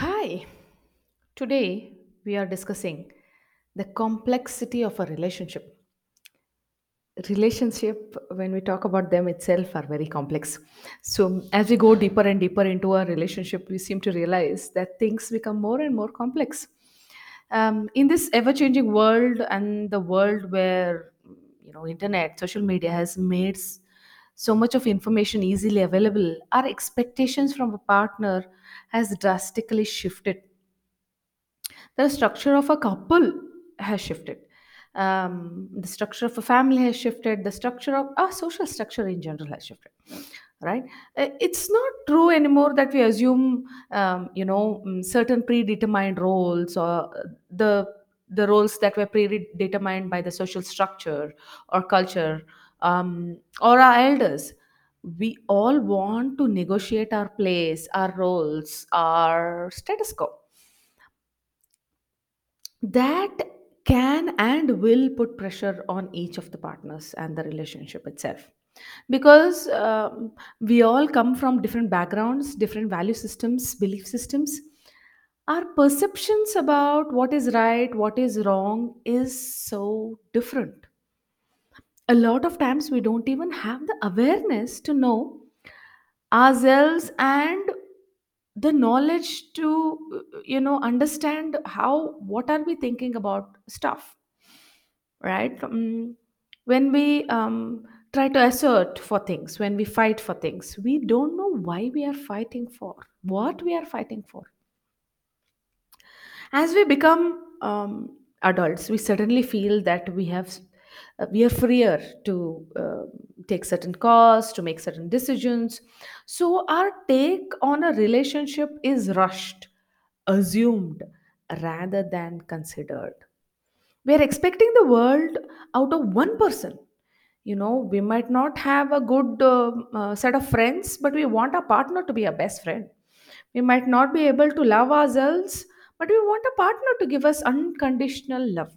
Hi, today we are discussing the complexity of a relationship. Relationship, when we talk about them itself, are very complex. So, as we go deeper and deeper into our relationship, we seem to realize that things become more and more complex. Um, in this ever-changing world and the world where you know internet, social media has made so much of information easily available, our expectations from a partner has drastically shifted. The structure of a couple has shifted. Um, the structure of a family has shifted. The structure of our social structure in general has shifted right? Uh, it's not true anymore that we assume um, you know mm, certain predetermined roles or the the roles that were predetermined by the social structure or culture um, or our elders. We all want to negotiate our place our roles our status quo that can and will put pressure on each of the partners and the relationship itself. Because um, we all come from different backgrounds different value systems belief systems. Our perceptions about what is right what is wrong is so different a lot of times we don't even have the awareness to know ourselves and the knowledge to you know understand how what are we thinking about stuff right? Um, when we um, try to assert for things when we fight for things we don't know why we are fighting for what we are fighting for. As we become um, adults we suddenly feel that we have uh, we are freer to uh, take certain calls to make certain decisions. So our take on a relationship is rushed assumed rather than considered. We are expecting the world out of one person. You know we might not have a good uh, uh, set of friends but we want our partner to be our best friend. We might not be able to love ourselves but we want a partner to give us unconditional love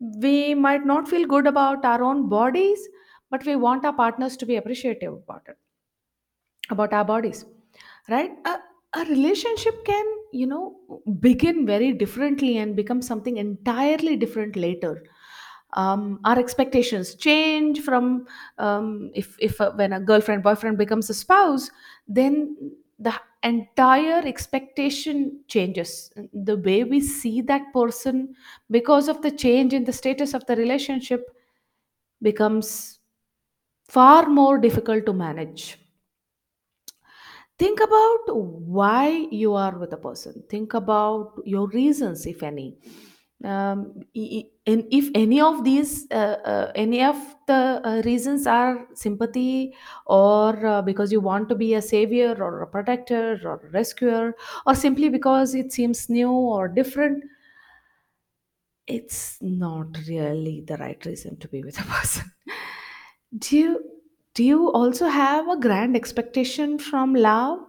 we might not feel good about our own bodies but we want our partners to be appreciative about it about our bodies right? A, a relationship can you know begin very differently and become something entirely different later. Um, our expectations change from um, if if uh, when a girlfriend boyfriend becomes a spouse then the entire expectation changes. The way we see that person because of the change in the status of the relationship becomes far more difficult to manage. Think about why you are with a person. Think about your reasons if any um, if any of these uh, uh, any of the uh, reasons are sympathy or uh, because you want to be a savior or a protector or a rescuer or simply because it seems new or different it's not really the right reason to be with a person. Do you do you also have a grand expectation from love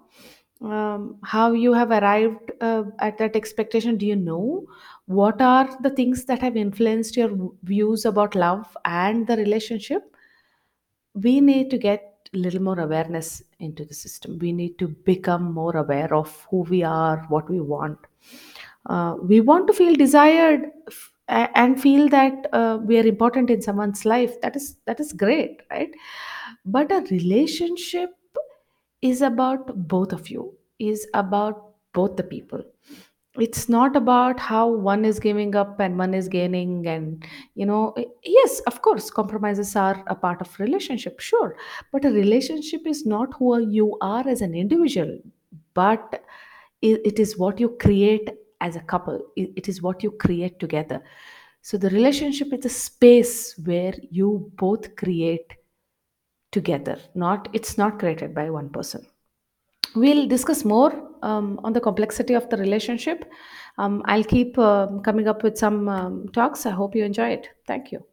um, how you have arrived uh, at that expectation do you know? What are the things that have influenced your views about love and the relationship? We need to get a little more awareness into the system. We need to become more aware of who we are what we want. Uh, we want to feel desired and feel that uh, we are important in someone's life. That is that is great right? But a relationship is about both of you is about both the people. It's not about how one is giving up and one is gaining and you know i- yes of course compromises are a part of relationship sure. But a relationship is not who you are as an individual but it, is what you create as a couple. It is what you create together. So the relationship is a space where you both create together not it's not created by one person. We'll discuss more um, on the complexity of the relationship. Um, i'll keep um coming up with some um, talks. I hope you enjoy it. Thank you